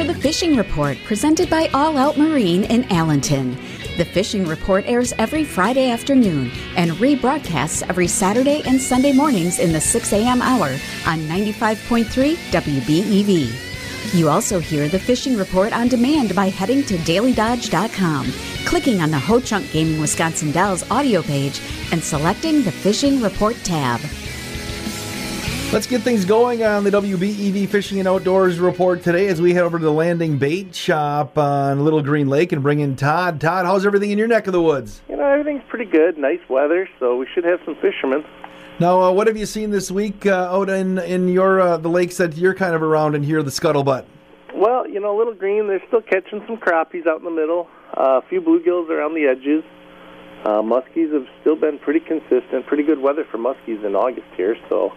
for the Fishing Report presented by All Out Marine in Allenton. The Fishing Report airs every Friday afternoon and rebroadcasts every Saturday and Sunday mornings in the 6 a.m. hour on 95.3 WBEV. You also hear the Fishing Report on demand by heading to dailydodge.com, clicking on the Ho Chunk Gaming Wisconsin Dells audio page, and selecting the Fishing Report tab. Let's get things going on the WBEV Fishing and Outdoors report today as we head over to the Landing Bait Shop on Little Green Lake and bring in Todd. Todd, how's everything in your neck of the woods? You know, everything's pretty good. Nice weather, so we should have some fishermen. Now, uh, what have you seen this week uh, out in in your uh, the lakes that you're kind of around and here, the scuttlebutt? Well, you know, Little Green, they're still catching some crappies out in the middle. Uh, a few bluegills around the edges. Uh, muskies have still been pretty consistent. Pretty good weather for muskies in August here, so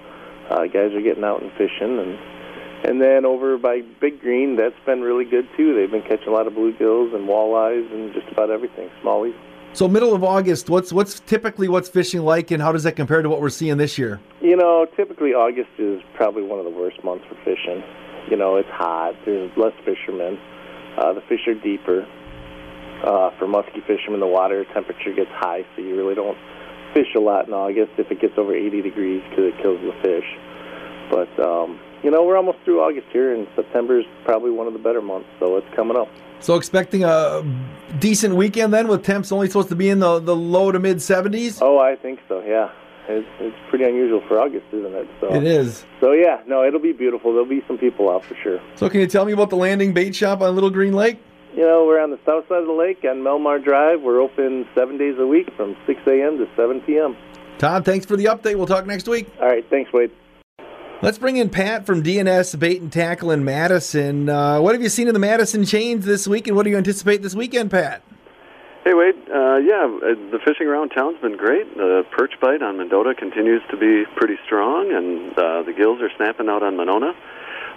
uh, guys are getting out and fishing. And and then over by Big Green, that's been really good too. They've been catching a lot of bluegills and walleyes and just about everything, smallies. So middle of August, what's what's typically what's fishing like, and how does that compare to what we're seeing this year? You know, typically August is probably one of the worst months for fishing. You know, it's hot. There's less fishermen. Uh, the fish are deeper. Uh, for musky fishermen, the water temperature gets high, so you really don't fish a lot in August if it gets over 80 degrees because it kills the fish. But um, you know, we're almost through August here, and September is probably one of the better months, so it's coming up. So expecting a decent weekend then, with temps only supposed to be in the, the low to mid 70s. Oh, I think so. Yeah, it's it's pretty unusual for August, isn't it? So It is. So yeah, no, it'll be beautiful. There'll be some people out for sure. So can you tell me about the landing bait shop on Little Green Lake? You know, we're on the south side of the lake on Melmar Drive. We're open seven days a week from 6 a.m. to 7 p.m. Todd, thanks for the update. We'll talk next week. All right, thanks, Wade. Let's bring in Pat from D&S Bait and Tackle in Madison. Uh, what have you seen in the Madison chains this week, and what do you anticipate this weekend, Pat? Hey Wade, uh, yeah, uh, the fishing around town's been great. The perch bite on Mendota continues to be pretty strong, and uh, the gills are snapping out on Monona.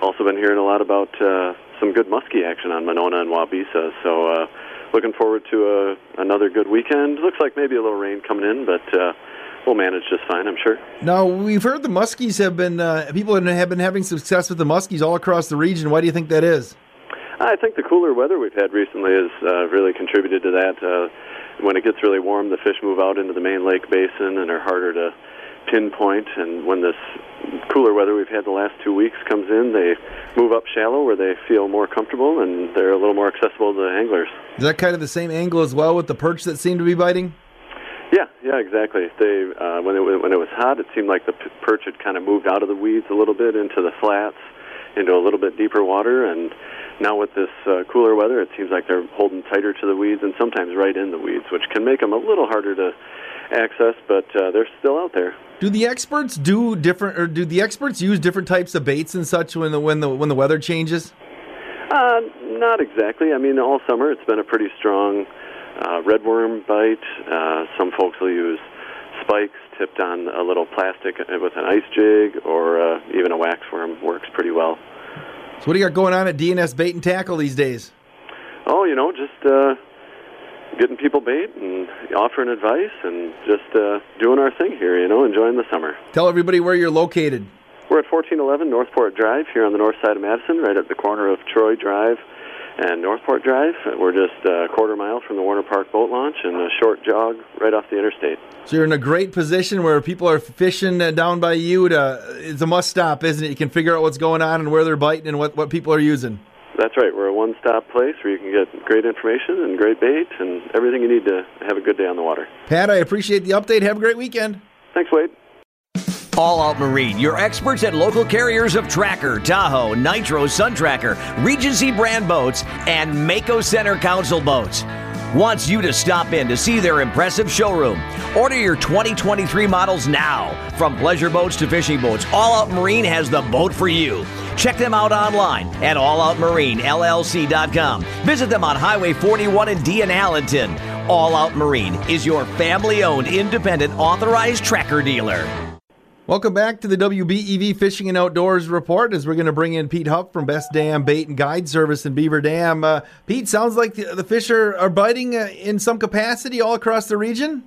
Also been hearing a lot about uh, some good muskie action on Monona and Waubesa. So uh, looking forward to uh, another good weekend. Looks like maybe a little rain coming in, but uh, we'll manage just fine, I'm sure. Now we've heard the muskies have been uh, people have been having success with the muskies all across the region. Why do you think that is? I think the cooler weather we've had recently has uh, really contributed to that. Uh, when it gets really warm, the fish move out into the main lake basin and are harder to pinpoint. And when this cooler weather we've had the last two weeks comes in, they move up shallow where they feel more comfortable and they're a little more accessible to the anglers. Is that kind of the same angle as well with the perch that seem to be biting? Yeah, yeah, exactly. They uh, when it when it was hot, it seemed like the perch had kind of moved out of the weeds a little bit into the flats, into a little bit deeper water, and now with this uh, cooler weather, it seems like they're holding tighter to the weeds and sometimes right in the weeds, which can make them a little harder to access, but uh, they're still out there. Do the experts do different, or do the experts use different types of baits and such when the when the when the weather changes? Uh, not exactly. I mean, all summer it's been a pretty strong uh, redworm bite. Uh, some folks will use spikes tipped on a little plastic with an ice jig, or uh, even a waxworm works pretty well. So, what do you got going on at D&S Bait and Tackle these days? Oh, you know, just uh, getting people bait and offering advice and just uh, doing our thing here, you know, enjoying the summer. Tell everybody where you're located. We're at 1411 Northport Drive here on the north side of Madison, right at the corner of Troy Drive and Northport Drive. We're just a quarter mile from the Warner Park boat launch and a short jog right off the interstate. So you're in a great position where people are fishing uh, down by you. To, it's a must stop, isn't it? You can figure out what's going on and where they're biting and what, what people are using. That's right. We're a one stop place where you can get great information and great bait and everything you need to have a good day on the water. Pat, I appreciate the update. Have a great weekend. Thanks, Wade. All Out Marine, your experts at local carriers of Tracker, Tahoe, Nitro, Sun Tracker, Regency brand boats, and Mako Center Console boats. Wants you to stop in to see their impressive showroom. Order your 2023 models now. From pleasure boats to fishing boats, All Out Marine has the boat for you. Check them out online at alloutmarinellc.com. Visit them on Highway 41 in Dean Allenton. All Out Marine is your family owned, independent, authorized tracker dealer. Welcome back to the WBEV Fishing and Outdoors Report as we're going to bring in Pete Huff from Best Dam Bait and Guide Service in Beaver Dam. Uh, Pete, sounds like the, the fish are, are biting uh, in some capacity all across the region?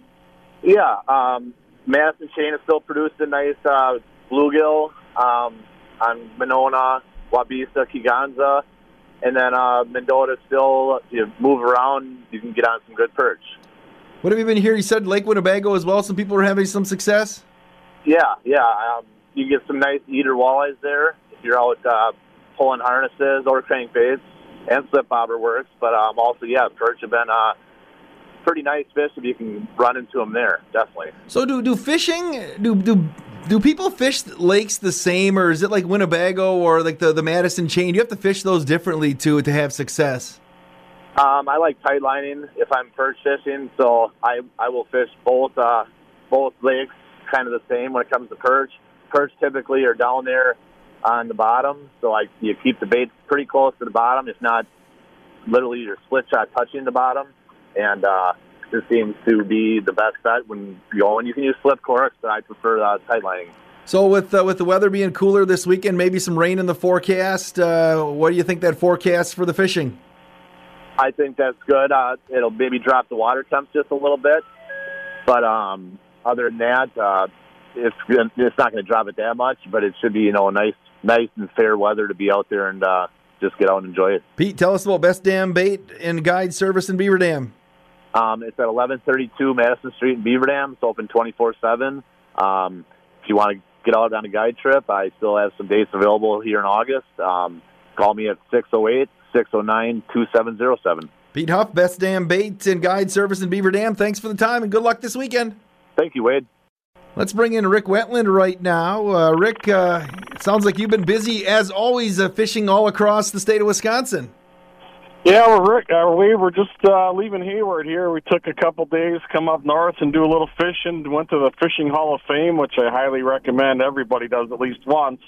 Yeah. Um, Madison Chain is still producing a nice uh, bluegill um, on Monona, Waubesa, Kegonsa, and then uh, Mendota still you move around, you can get on some good perch. What have you been hearing? You said Lake Winnebago as well. Some people are having some success. Yeah, yeah. Um, you get some nice eater walleyes there if you're out uh, pulling harnesses or crankbaits, and slip bobber works. But um, also, yeah, perch have been uh, pretty nice fish if you can run into them there. Definitely. So do do fishing do do do people fish lakes the same, or is it like Winnebago or like the the Madison chain? Do you have to fish those differently to to have success. Um, I like tight lining if I'm perch fishing, so I I will fish both uh, both lakes kind of the same when it comes to perch. Perch typically are down there on the bottom, so I you keep the bait pretty close to the bottom, if not literally your split shot touching the bottom, and uh, this seems to be the best bet when you go. And you can use flip corks, but I prefer uh, tight lining. So with uh, with the weather being cooler this weekend, maybe some rain in the forecast. Uh, what do you think that forecast for the fishing? I think that's good. Uh, it'll maybe drop the water temps just a little bit, but um, other than that, uh, it's gonna, it's not going to drop it that much. But it should be you know a nice nice and fair weather to be out there and uh, just get out and enjoy it. Pete, tell us about Best Dam Bait and Guide Service in Beaver Dam. Um, it's at 1132 Madison Street in Beaver Dam. It's open 24 seven. Um, if you want to get out on a guide trip, I still have some dates available here in August. Um, call me at 608 609 2707. Pete Huff, Best Dam Bait and Guide Service in Beaver Dam. Thanks for the time and good luck this weekend. Thank you, Wade. Let's bring in Rick Wetland right now. Uh, Rick, uh, sounds like you've been busy as always uh, fishing all across the state of Wisconsin. Yeah, we're Rick. Uh, we were just uh, leaving Hayward here. We took a couple days, come up north and do a little fishing. Went to the Fishing Hall of Fame, which I highly recommend. Everybody does at least once.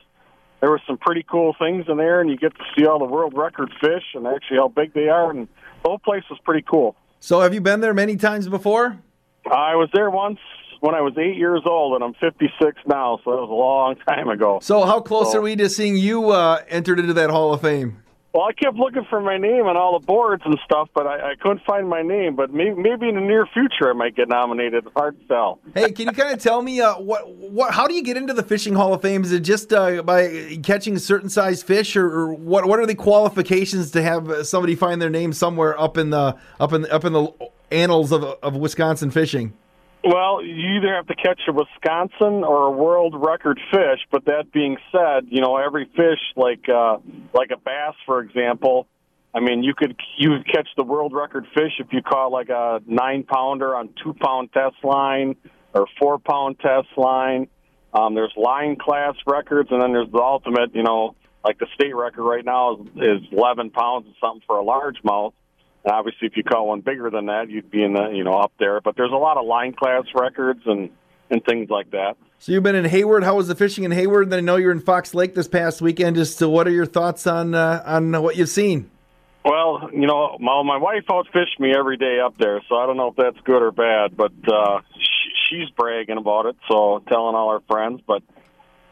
There were some pretty cool things in there, and you get to see all the world record fish and actually how big they are. And the whole place was pretty cool. So, have you been there many times before? I was there once when I was eight years old, and I'm 56 now, so that was a long time ago. So, how close so, are we to seeing you uh, entered into that Hall of Fame? Well, I kept looking for my name on all the boards and stuff, but I, I couldn't find my name. But maybe, maybe in the near future, I might get nominated. Hard sell. Hey, can you kind of tell me uh, what what? How do you get into the Fishing Hall of Fame? Is it just uh, by catching a certain size fish, or, or, what? What are the qualifications to have somebody find their name somewhere up in the up in up in the annals of of Wisconsin fishing? Well, you either have to catch a Wisconsin or a world record fish. But that being said, you know every fish, like uh, like a bass, for example. I mean, you could you could catch the world record fish if you caught like a nine pounder on two pound test line or four pound test line. Um, there's line class records, and then there's the ultimate. You know, like the state record right now is, is 11 pounds and something for a largemouth. Obviously, if you caught one bigger than that, you'd be in the you know up there. But there's a lot of line class records and and things like that. So you've been in Hayward. How was the fishing in Hayward? And then I know you're in Fox Lake this past weekend. Just so what are your thoughts on uh, on what you've seen? Well, you know, my my wife outfished me every day up there, so I don't know if that's good or bad. But uh, she, she's bragging about it, so telling all her friends. But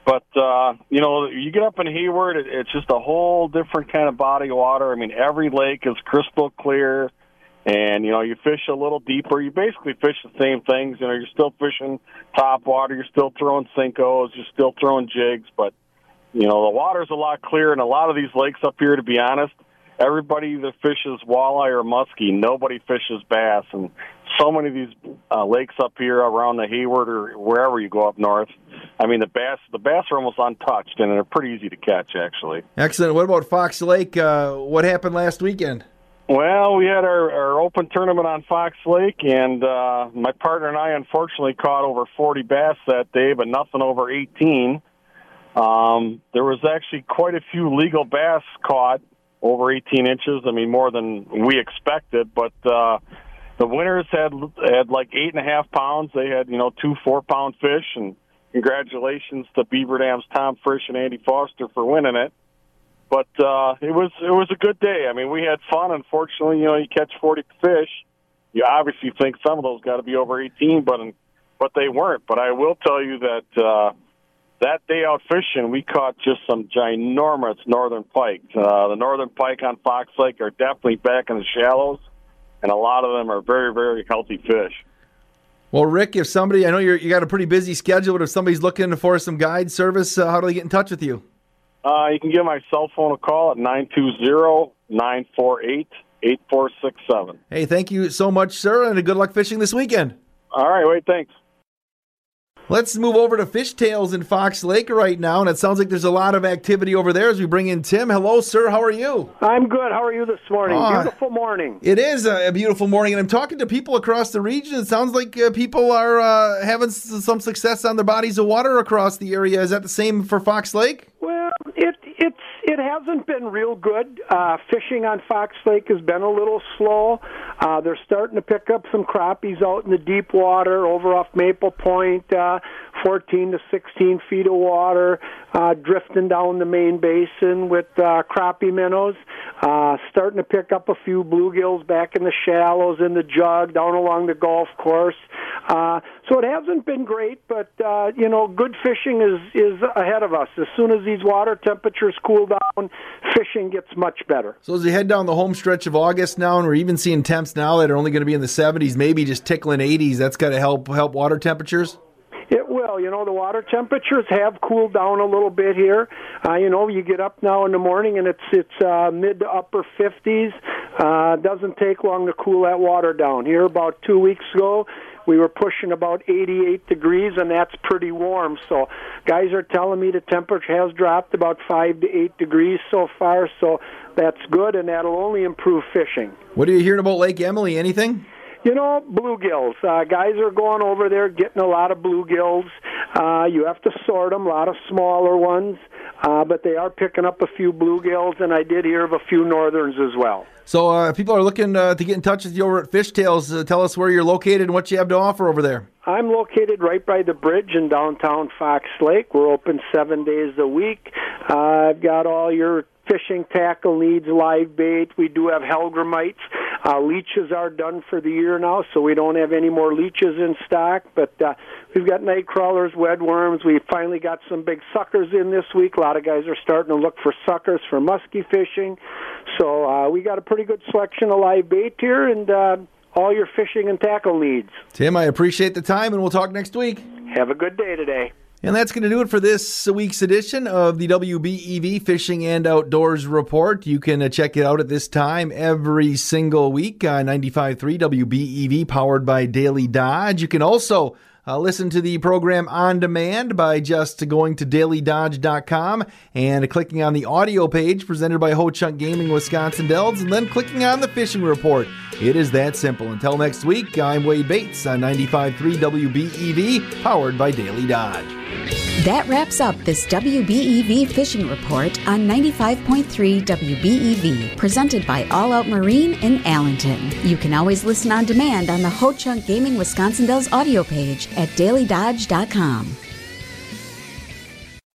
but uh, you know, you get up in Hayward, it, it's just a whole different kind of body of water. I mean, every lake is crystal clear, and you know, you fish a little deeper. You basically fish the same things. You know, you're still fishing top water, you're still throwing Senkos, you're still throwing jigs, but you know, the water's a lot clearer. And a lot of these lakes up here, to be honest, everybody either fishes walleye or muskie. Nobody fishes bass, and so many of these uh, lakes up here around the Hayward or wherever you go up north. I mean, the bass the bass are almost untouched, and they're pretty easy to catch, actually. Excellent. What about Fox Lake? Uh, what happened last weekend? Well, we had our, our open tournament on Fox Lake, and uh, my partner and I unfortunately caught over 40 bass that day, but nothing over 18. Um, there was actually quite a few legal bass caught over 18 inches. I mean, more than we expected, but. Uh, the winners had had like eight and a half pounds. They had you know two four pound fish, and congratulations to Beaver Dam's Tom Frisch and Andy Foster for winning it. But uh, it was it was a good day. I mean, we had fun. Unfortunately, you know, you catch forty fish, you obviously think some of those got to be over eighteen, but but they weren't. But I will tell you that uh, that day out fishing, we caught just some ginormous northern pike. Uh, the northern pike on Fox Lake are definitely back in the shallows and a lot of them are very, very healthy fish. Well, Rick, if somebody, I know you're, you got a pretty busy schedule, but if somebody's looking for some guide service, uh, how do they get in touch with you? Uh, you can give my cell phone a call at 920 948 8467. Hey, thank you so much, sir, and good luck fishing this weekend. All right, Wade, thanks. Let's move over to Fishtails in Fox Lake right now, and it sounds like there's a lot of activity over there as we bring in Tim. Hello, sir. How are you? I'm good. How are you this morning? Oh, Beautiful morning. It is a, beautiful morning, and I'm talking to people across the region. It sounds like uh, people are uh, having some success on their bodies of water across the area. Is that the same for Fox Lake? Well, it it's it hasn't been real good. Uh, fishing on Fox Lake has been a little slow. Uh, they're starting to pick up some crappies out in the deep water over off Maple Point, uh, 14 to 16 feet of water, uh, drifting down the main basin with uh, crappie minnows. Uh, starting to pick up a few bluegills back in the shallows in the jug down along the golf course. Uh, so it hasn't been great, but uh, you know, good fishing is is ahead of us. As soon as these water temperatures cool down, fishing gets much better. So as we head down the home stretch of August now, and we're even seeing temps now that are only going to be in the 70s, maybe just tickling 80s. That's got to help help water temperatures. It will. You know, the water temperatures have cooled down a little bit here. Uh, you know, you get up now in the morning and it's it's uh, mid to upper 50s. Uh, doesn't take long to cool that water down. Here, about two weeks ago, we were pushing about 88 degrees, and that's pretty warm. So, guys are telling me the temperature has dropped about five to eight degrees so far. So that's good, and that'll only improve fishing. What are you hearing about Lake Emily? Anything? You know, bluegills. Uh, guys are going over there getting a lot of bluegills. Uh, you have to sort them, a lot of smaller ones, uh, but they are picking up a few bluegills, and I did hear of a few northerns as well. So, uh, if people are looking uh, to get in touch with you over at Fishtails, uh, tell us where you're located and what you have to offer over there. I'm located right by the bridge in downtown Fox Lake. We're open seven days a week. Uh, I've got all your fishing tackle needs, live bait. We do have hellgrammites. Uh, leeches are done for the year now, so we don't have any more leeches in stock. But uh, we've got night crawlers, redworms. We finally got some big suckers in this week. A lot of guys are starting to look for suckers for musky fishing. So uh, we got a pretty good selection of live bait here, and uh, all your fishing and tackle needs. Tim, I appreciate the time, and we'll talk next week. Have a good day today. And that's going to do it for this week's edition of the WBEV Fishing and Outdoors Report. You can uh, check it out at this time every single week on 95.3 WBEV, powered by Daily Dodge. You can also uh, listen to the program on demand by just going to dailydodge.com and clicking on the audio page presented by Ho Chunk Gaming Wisconsin Dells, and then clicking on the fishing report. It is that simple. Until next week, I'm Wade Bates on 95.3 WBEV, powered by Daily Dodge. That wraps up this WBEV fishing report on 95.3 WBEV, presented by All Out Marine in Allenton. You can always listen on demand on the Ho Chunk Gaming Wisconsin Dells audio page at dailydodge.com.